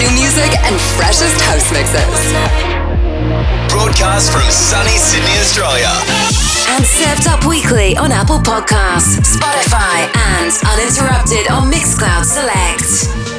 new music and freshest house mixes. Broadcast from sunny Sydney, Australia. And served up weekly on Apple Podcasts, Spotify, and uninterrupted on Mixcloud Select.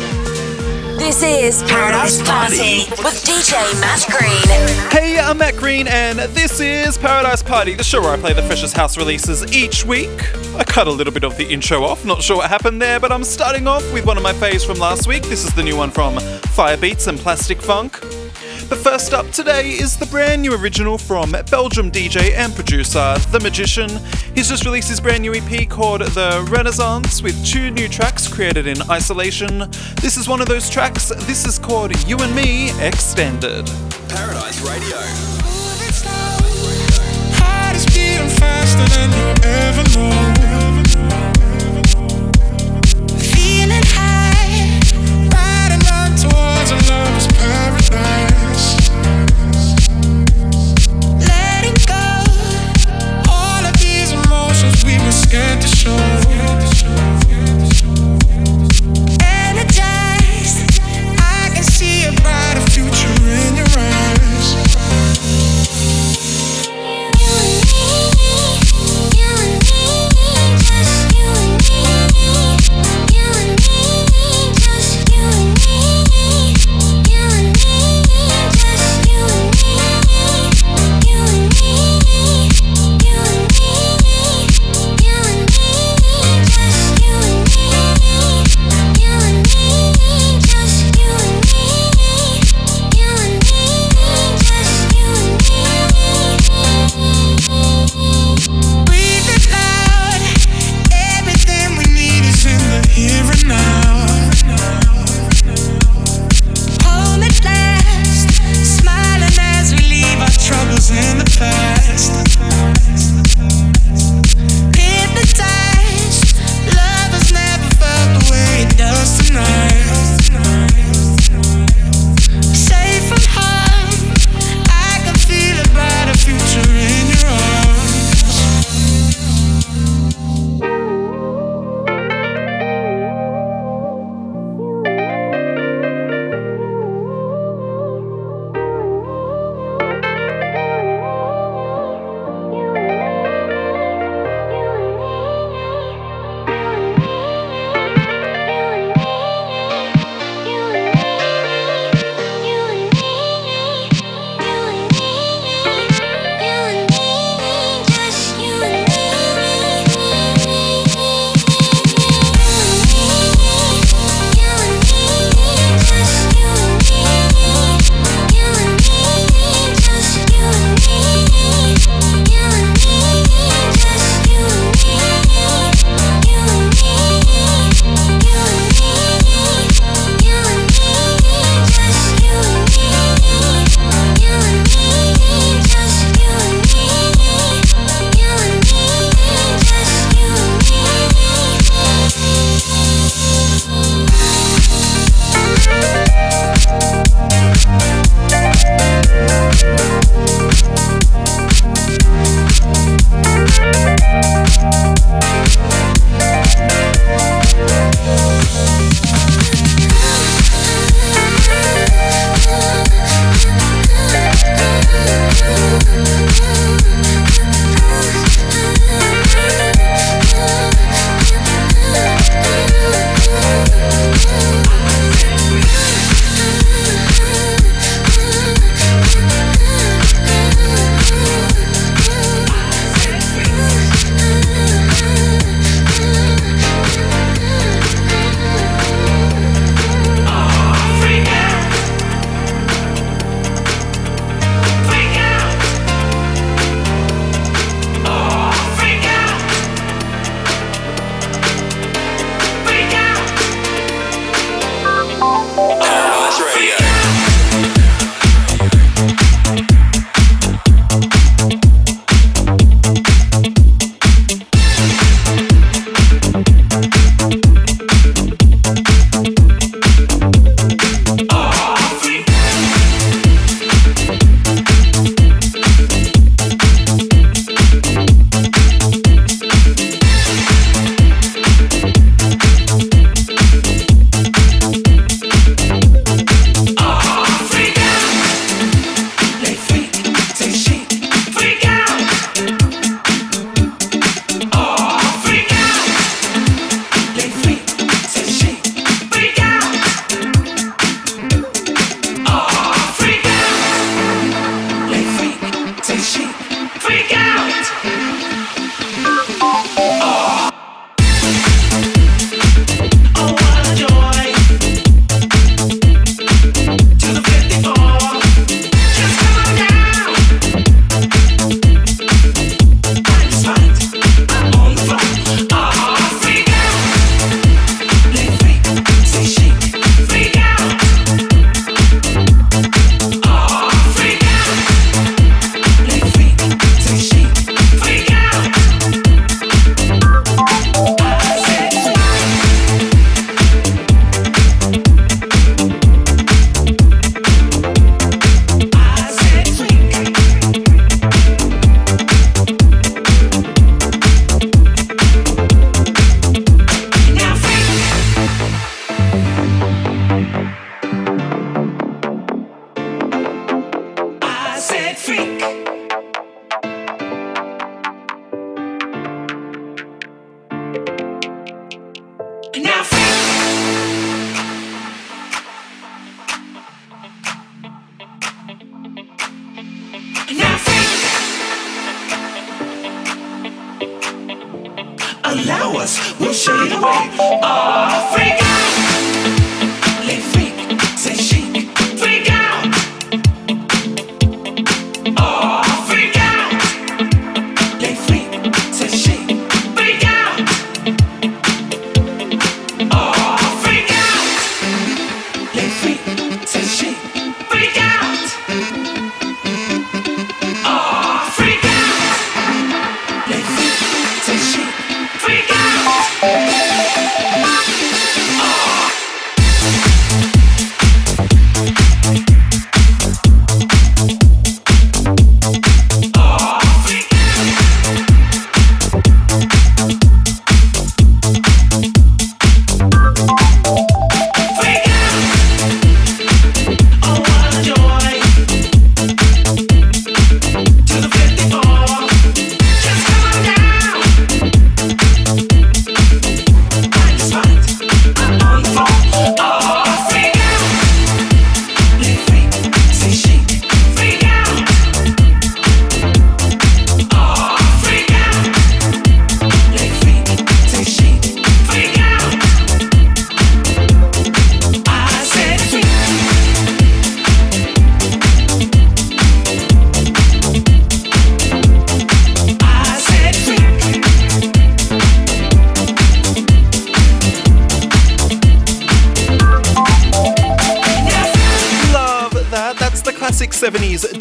This is Paradise Party with DJ Matt Green. Hey, I'm Matt Green, and this is Paradise Party, the show where I play the freshest house releases each week. I cut a little bit of the intro off, not sure what happened there, but I'm starting off with one of my faves from last week. This is the new one from Firebeatz and Plastik Funk. But first up today is the brand new original from Belgium DJ and producer The Magician. He's just released his brand new EP called The Renaissance with two new tracks created in isolation. This is one of those tracks. This is called You and Me Extended. Paradise Radio. Heart is beating faster than you ever know. Feeling high, riding on towards a lover's paradise. Scared to show.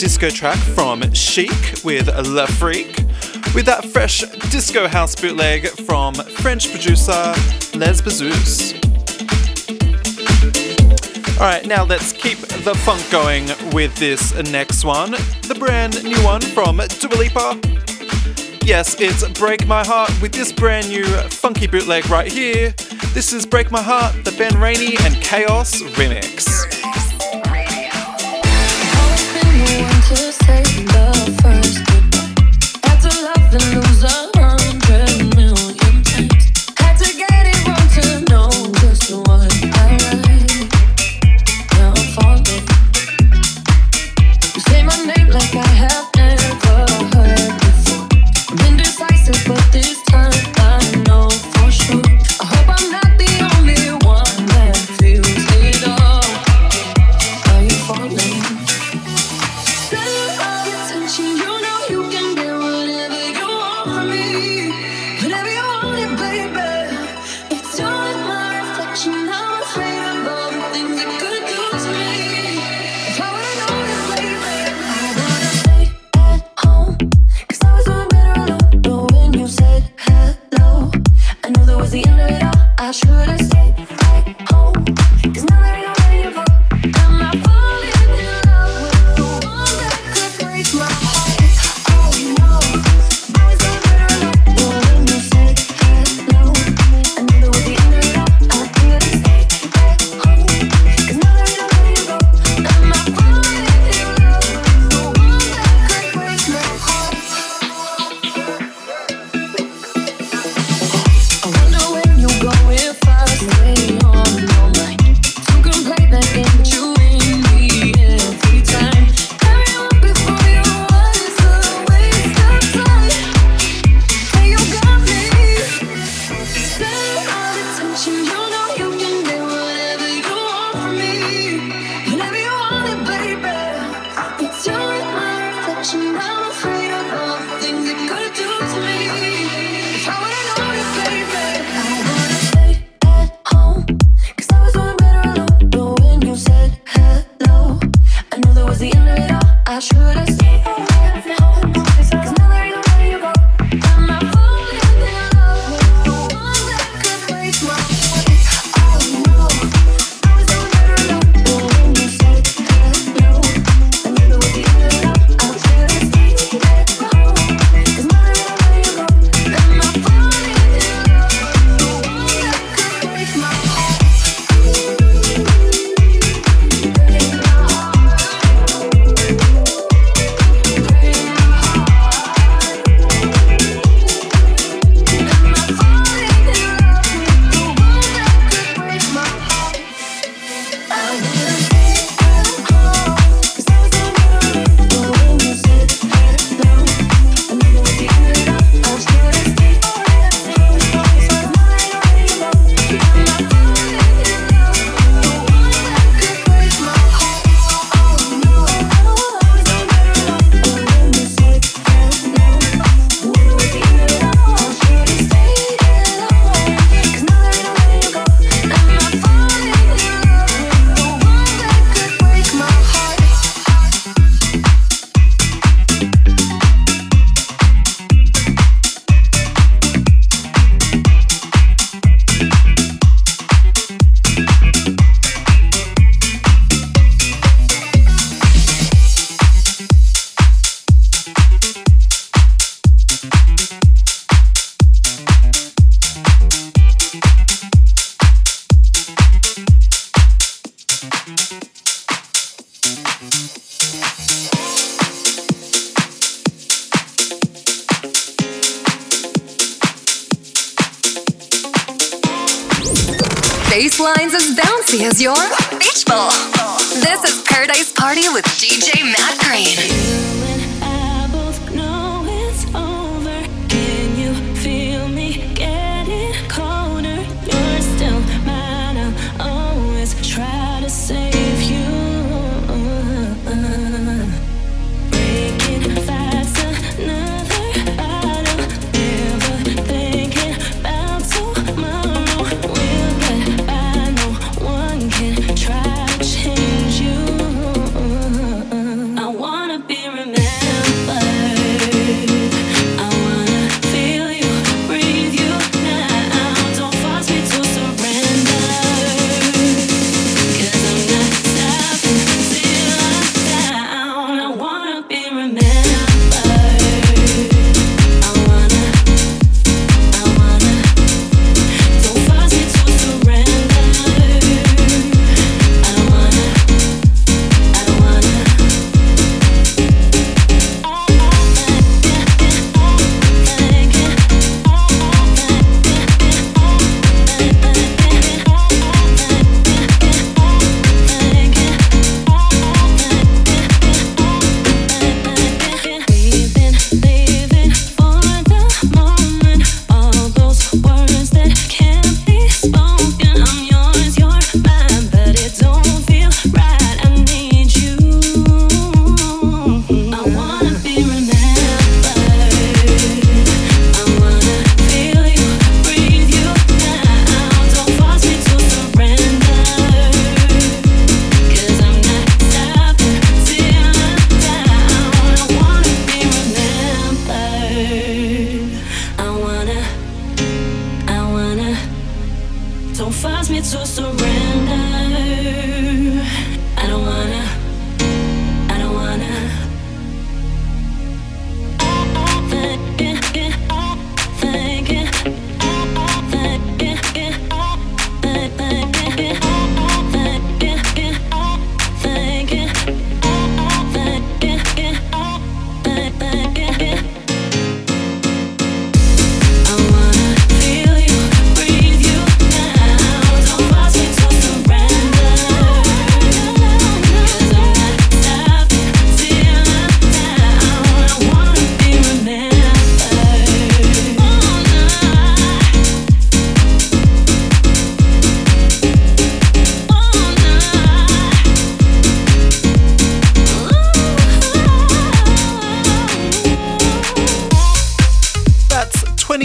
disco track from Chic with Le Freak, with that fresh disco house bootleg from French producer Les Bazous. Alright, now let's keep the funk going with this next one, the brand new one from Dua Lipa. Yes, it's Break My Heart with this brand new funky bootleg right here. This is Break My Heart, the Ben Rainey and Chaos remix.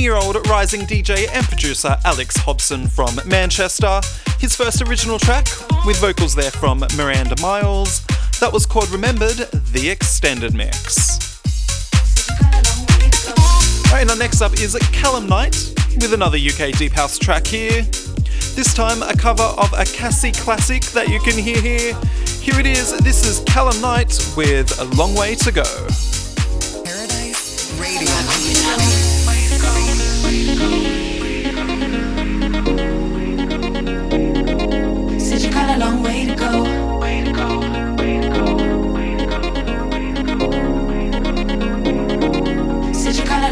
Year old rising DJ and producer Alex Hobson from Manchester. His first original track, with vocals there from Miranda Miles, that was called Remembered, the Extended Mix. Alright, now next up is Callum Knight with another UK Deep House track here. This time a cover of a Cassie classic that you can hear here. Here it is, this is Callum Knight with A Long Way to Go. Paradise Radio.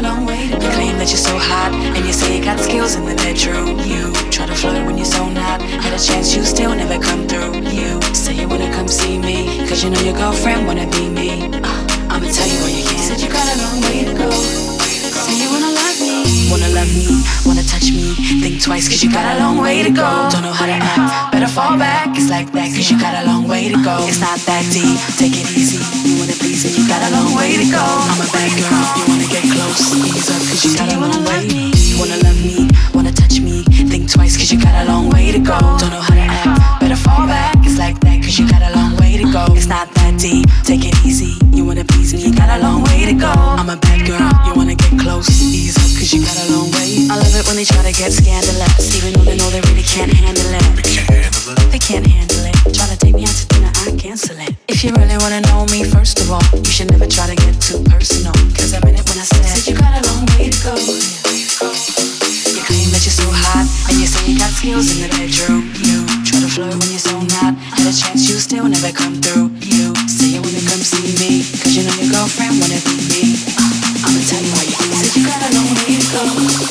Long way to go. Claim that you're so hot, and you say you got skills in the bedroom. You try to flirt when you're so not. Had a chance, you still never come through. You say you wanna come see me, cause you know your girlfriend wanna be me. Uh, I'ma tell you why you can't. Said you got a long way to go. Love me, wanna touch me. Think twice, cause you got a long way to go. Don't know how to act, better fall back. It's like that, cause you got a long way to go. It's not that deep, take it easy. You wanna please me, you got a long way to go. I'm a bad girl, you wanna get close. Ease up, cause you got a long way. Wanna love me, wanna touch me. Think twice, cause you got a long way to go. Don't know how to act, better fall back. It's like that, cause you got a long way to go. It's not that deep, take it easy. You wanna please me, you got a long way to go. I'm a bad girl, you wanna get close. Ease up, cause you got a long way. I love it when they try to get scandalous, even though they know they really can't handle it. They can't handle it. Try to take me out to dinner, I cancel it. If you really wanna know me, first of all, you should never try to get too personal. Cause I meant it when I said, Said you got a long way to go. You claim that you're so hot, and you say you got skills in the bedroom. You try to flirt when you're so not. Had a chance, you still never come through. You say you wanna come see me, cause you know your girlfriend wanna be me. Uh, I'ma tell you why you Said you got a long way to go.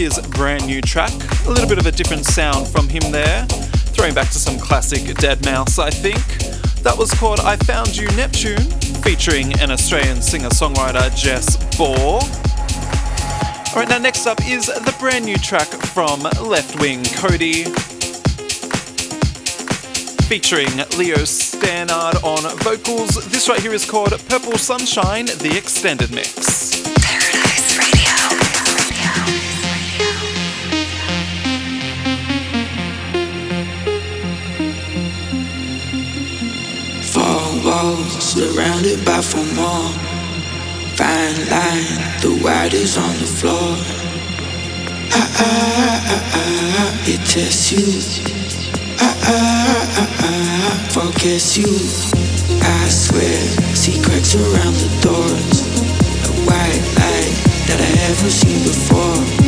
his brand new track. A little bit of a different sound from him there. Throwing back to some classic deadmau5, I think. That was called I Found You Neptune, featuring an Australian singer songwriter Jess Bohr. Alright, now next up is the brand new track from Left Wing Cody, featuring Leo Stannard on vocals. This right here is called Purple Sunshine, the extended mix. walls, surrounded by four more. Fine line, the white is on the floor. Ah, ah, ah, ah, ah, it tests you. Ah, ah, ah, ah, ah forecast you. I swear, see cracks around the doors. A white light that I haven't seen before.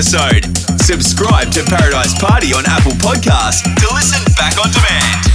episode. Subscribe to Paradise Party on Apple Podcasts to listen back on demand.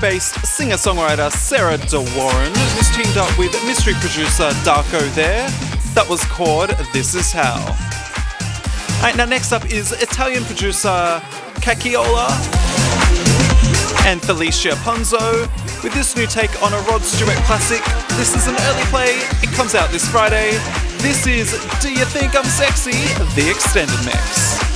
Based singer songwriter Sarah De Warren teamed up with mystery producer Darko there. That was called This Is How. Alright, now next up is Italian producer Cacchiola and Felicia Ponzo with this new take on a Rod Stewart classic. This is an early play, it comes out this Friday. This is Do You Think I'm Sexy? The Extended Mix.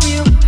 Ferric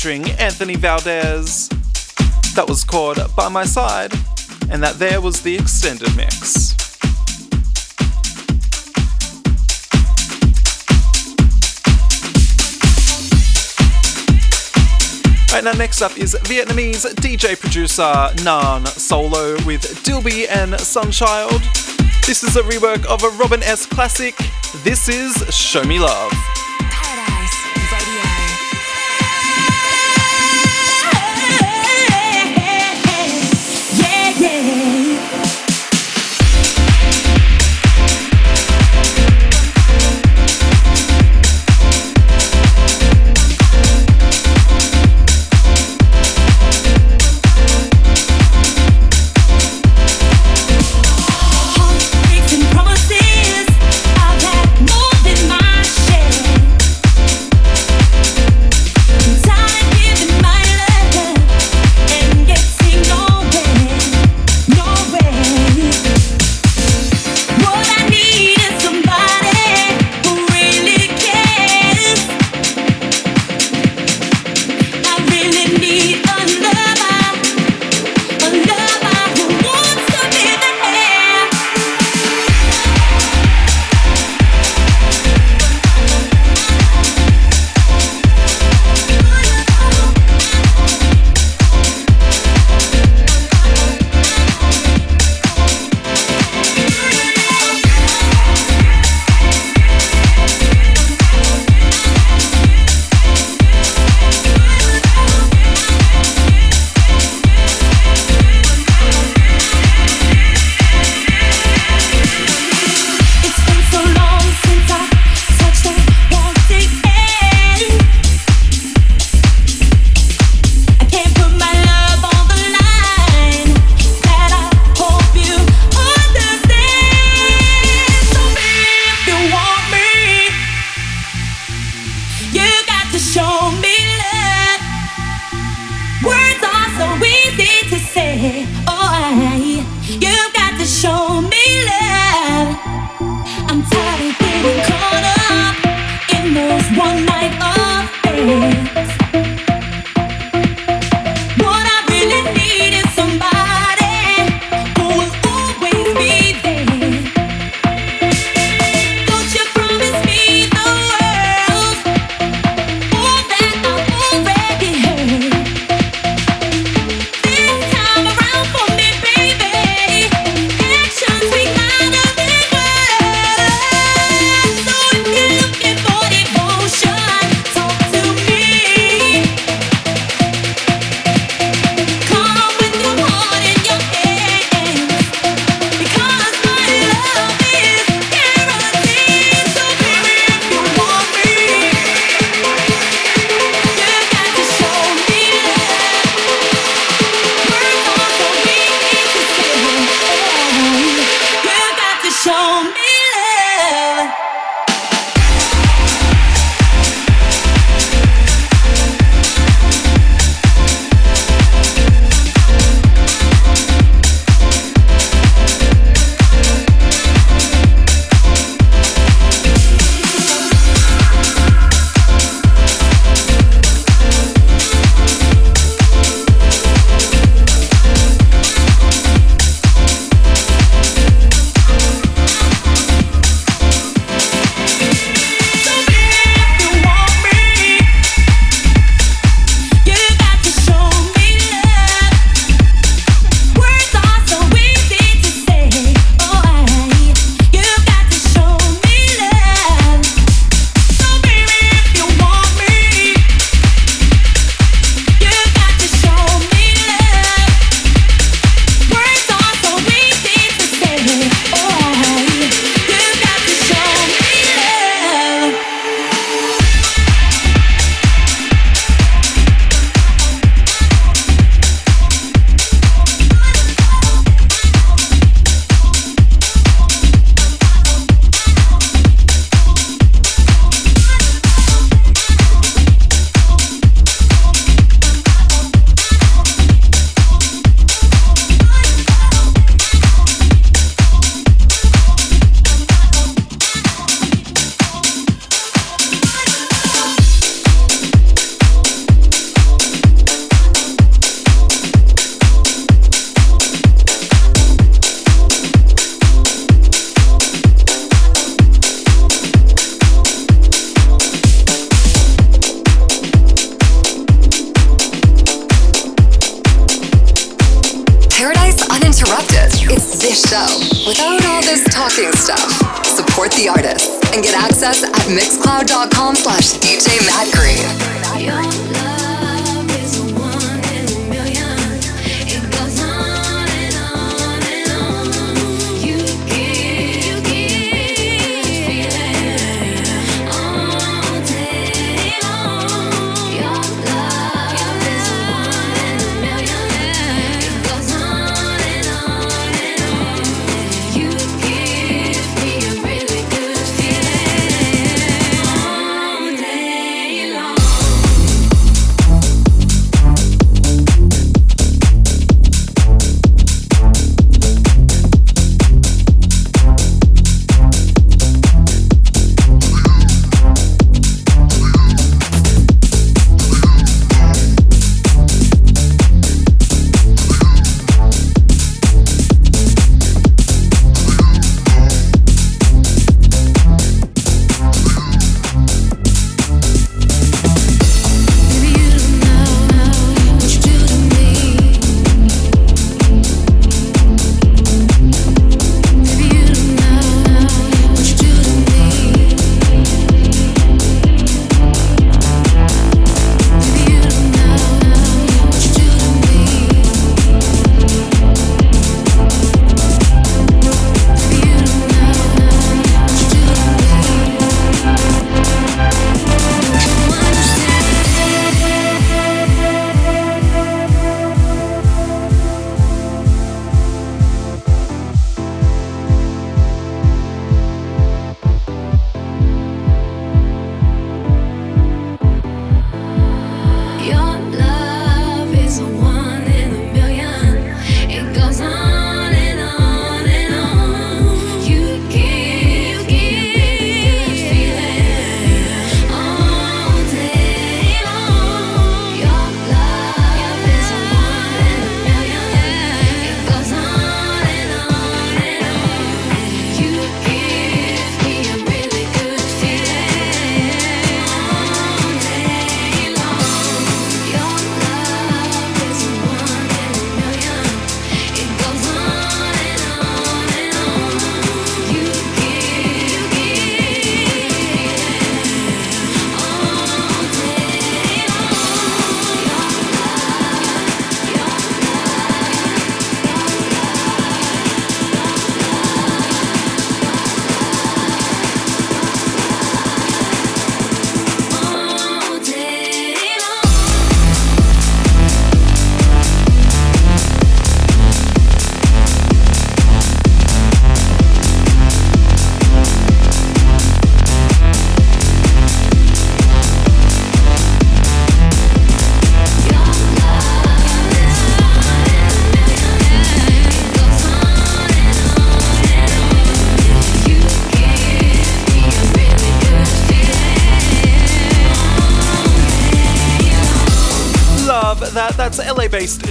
featuring Anthony Valdez. That was called By My Side, and that there was the extended mix. Right now, next up is Vietnamese DJ producer Nan Solo with Dilby and Sunchild. This is a rework of a Robin S classic. This is Show Me Love.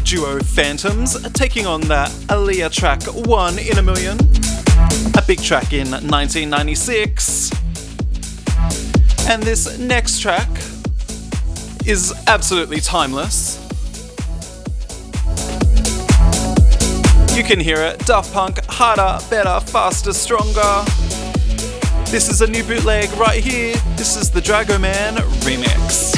duo Phantoms taking on the Aaliyah track One in a Million, a big track in 1996. And this next track is absolutely timeless. You can hear it Daft Punk, harder, better, faster, stronger. This is a new bootleg right here. This is the Dragoman remix.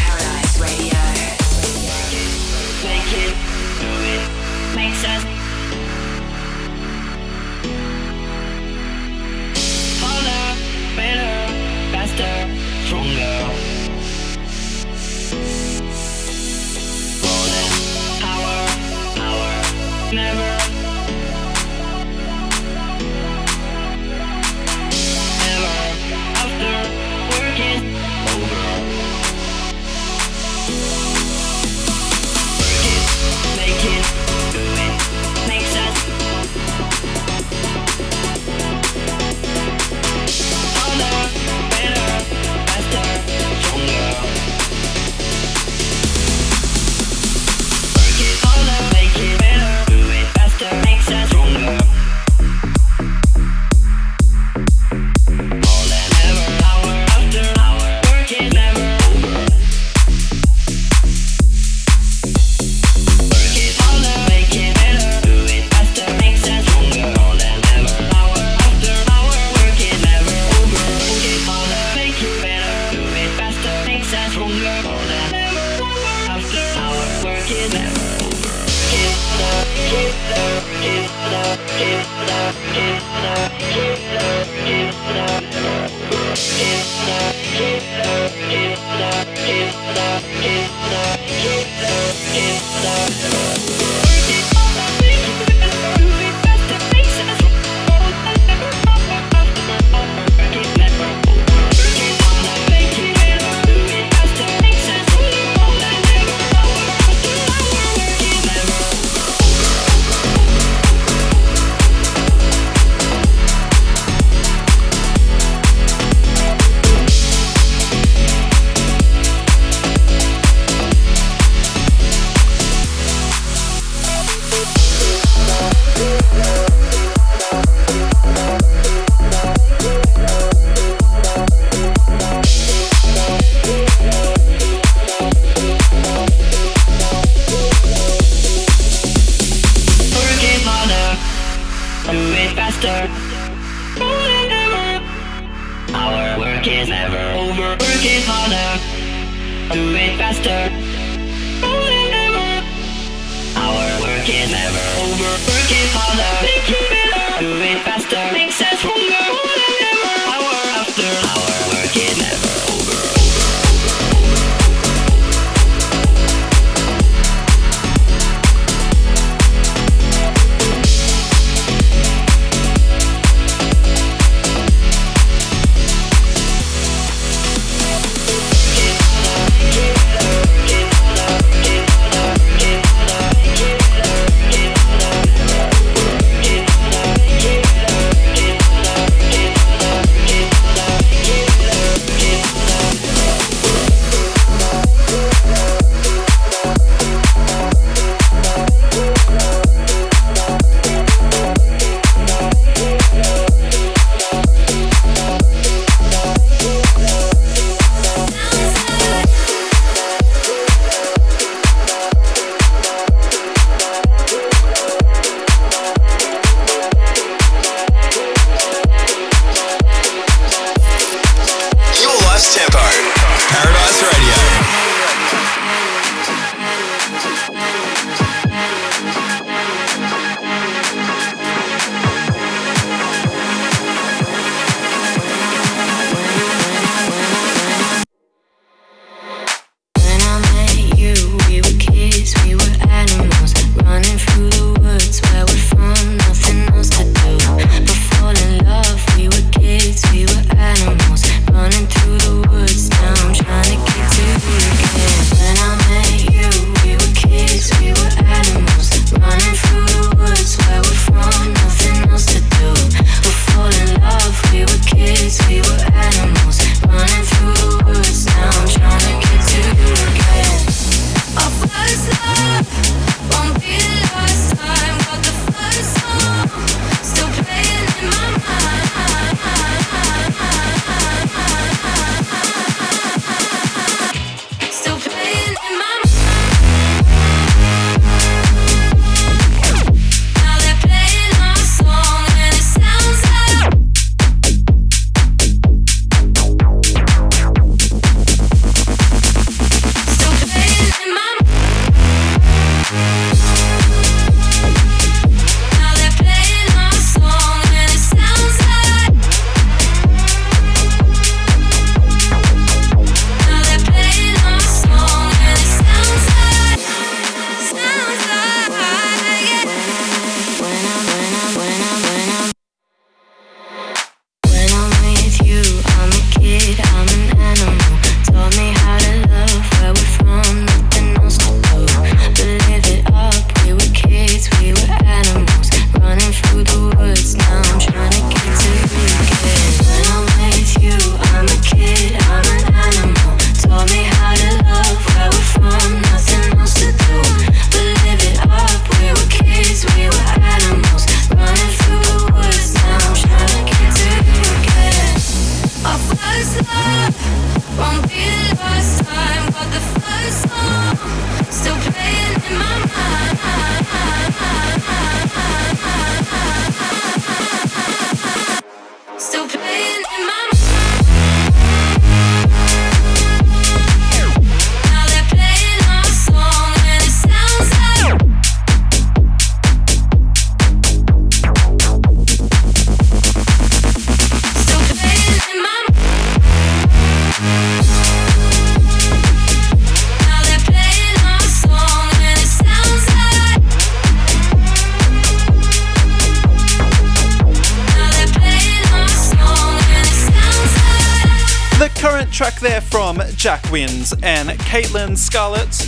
From Jack Wins and Caitlin Scarlett,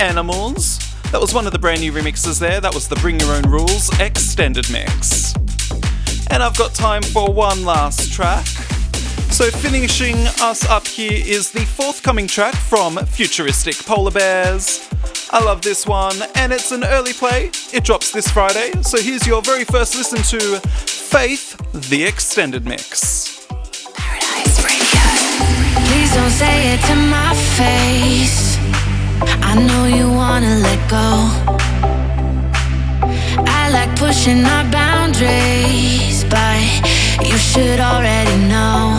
Animals. That was one of the brand new remixes there. That was the Bring Your Own Rules extended mix. And I've got time for one last track. So, finishing us up here is the forthcoming track from Futuristic Polar Bears. I love this one, and it's an early play. It drops this Friday. So, here's your very first listen to Faith, the extended mix. Don't say it to my face. I know you wanna let go. I like pushing our boundaries, but you should already know.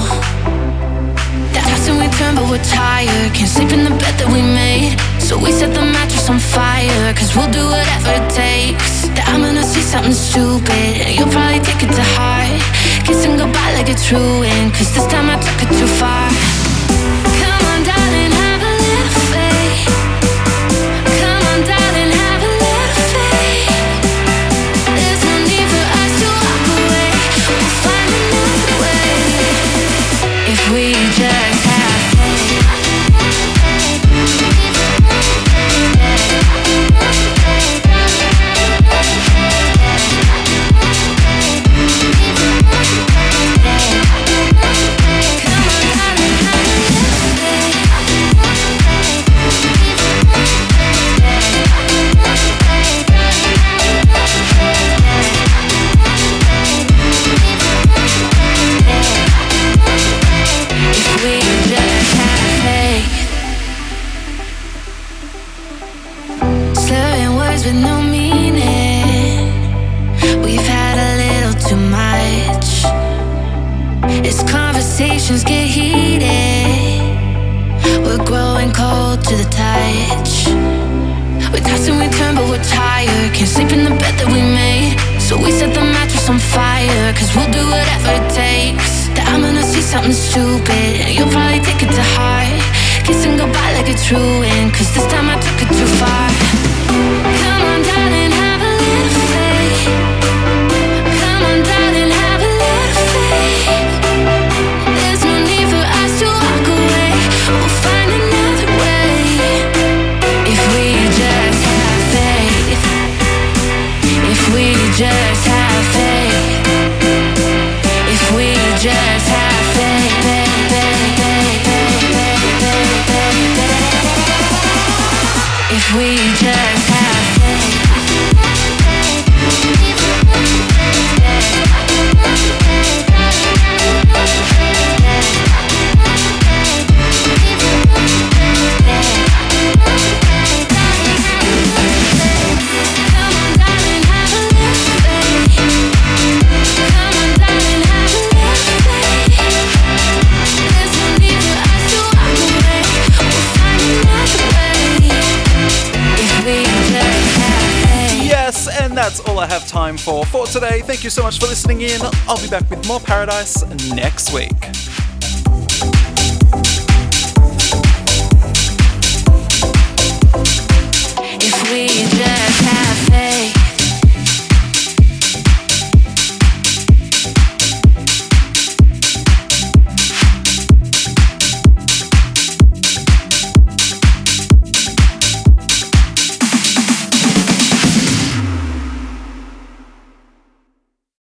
That toss and we turn, but we're tired. Can't sleep in the bed that we made. So we set the mattress on fire, cause we'll do whatever it takes. That I'm gonna see something stupid, and you'll probably take it to heart. Kissing goodbye like it's ruined, cause this time I took it too far. Come on, darling, sleep in the bed that we made. So we set the mattress on fire. Cause we'll do whatever it takes. That I'm gonna see something stupid. And you'll probably take it to heart. Kissing goodbye like it's ruined. Cause this time I took it too far. Time for for today. Thank you so much for listening in. I'll be back with more Paradise next week. We just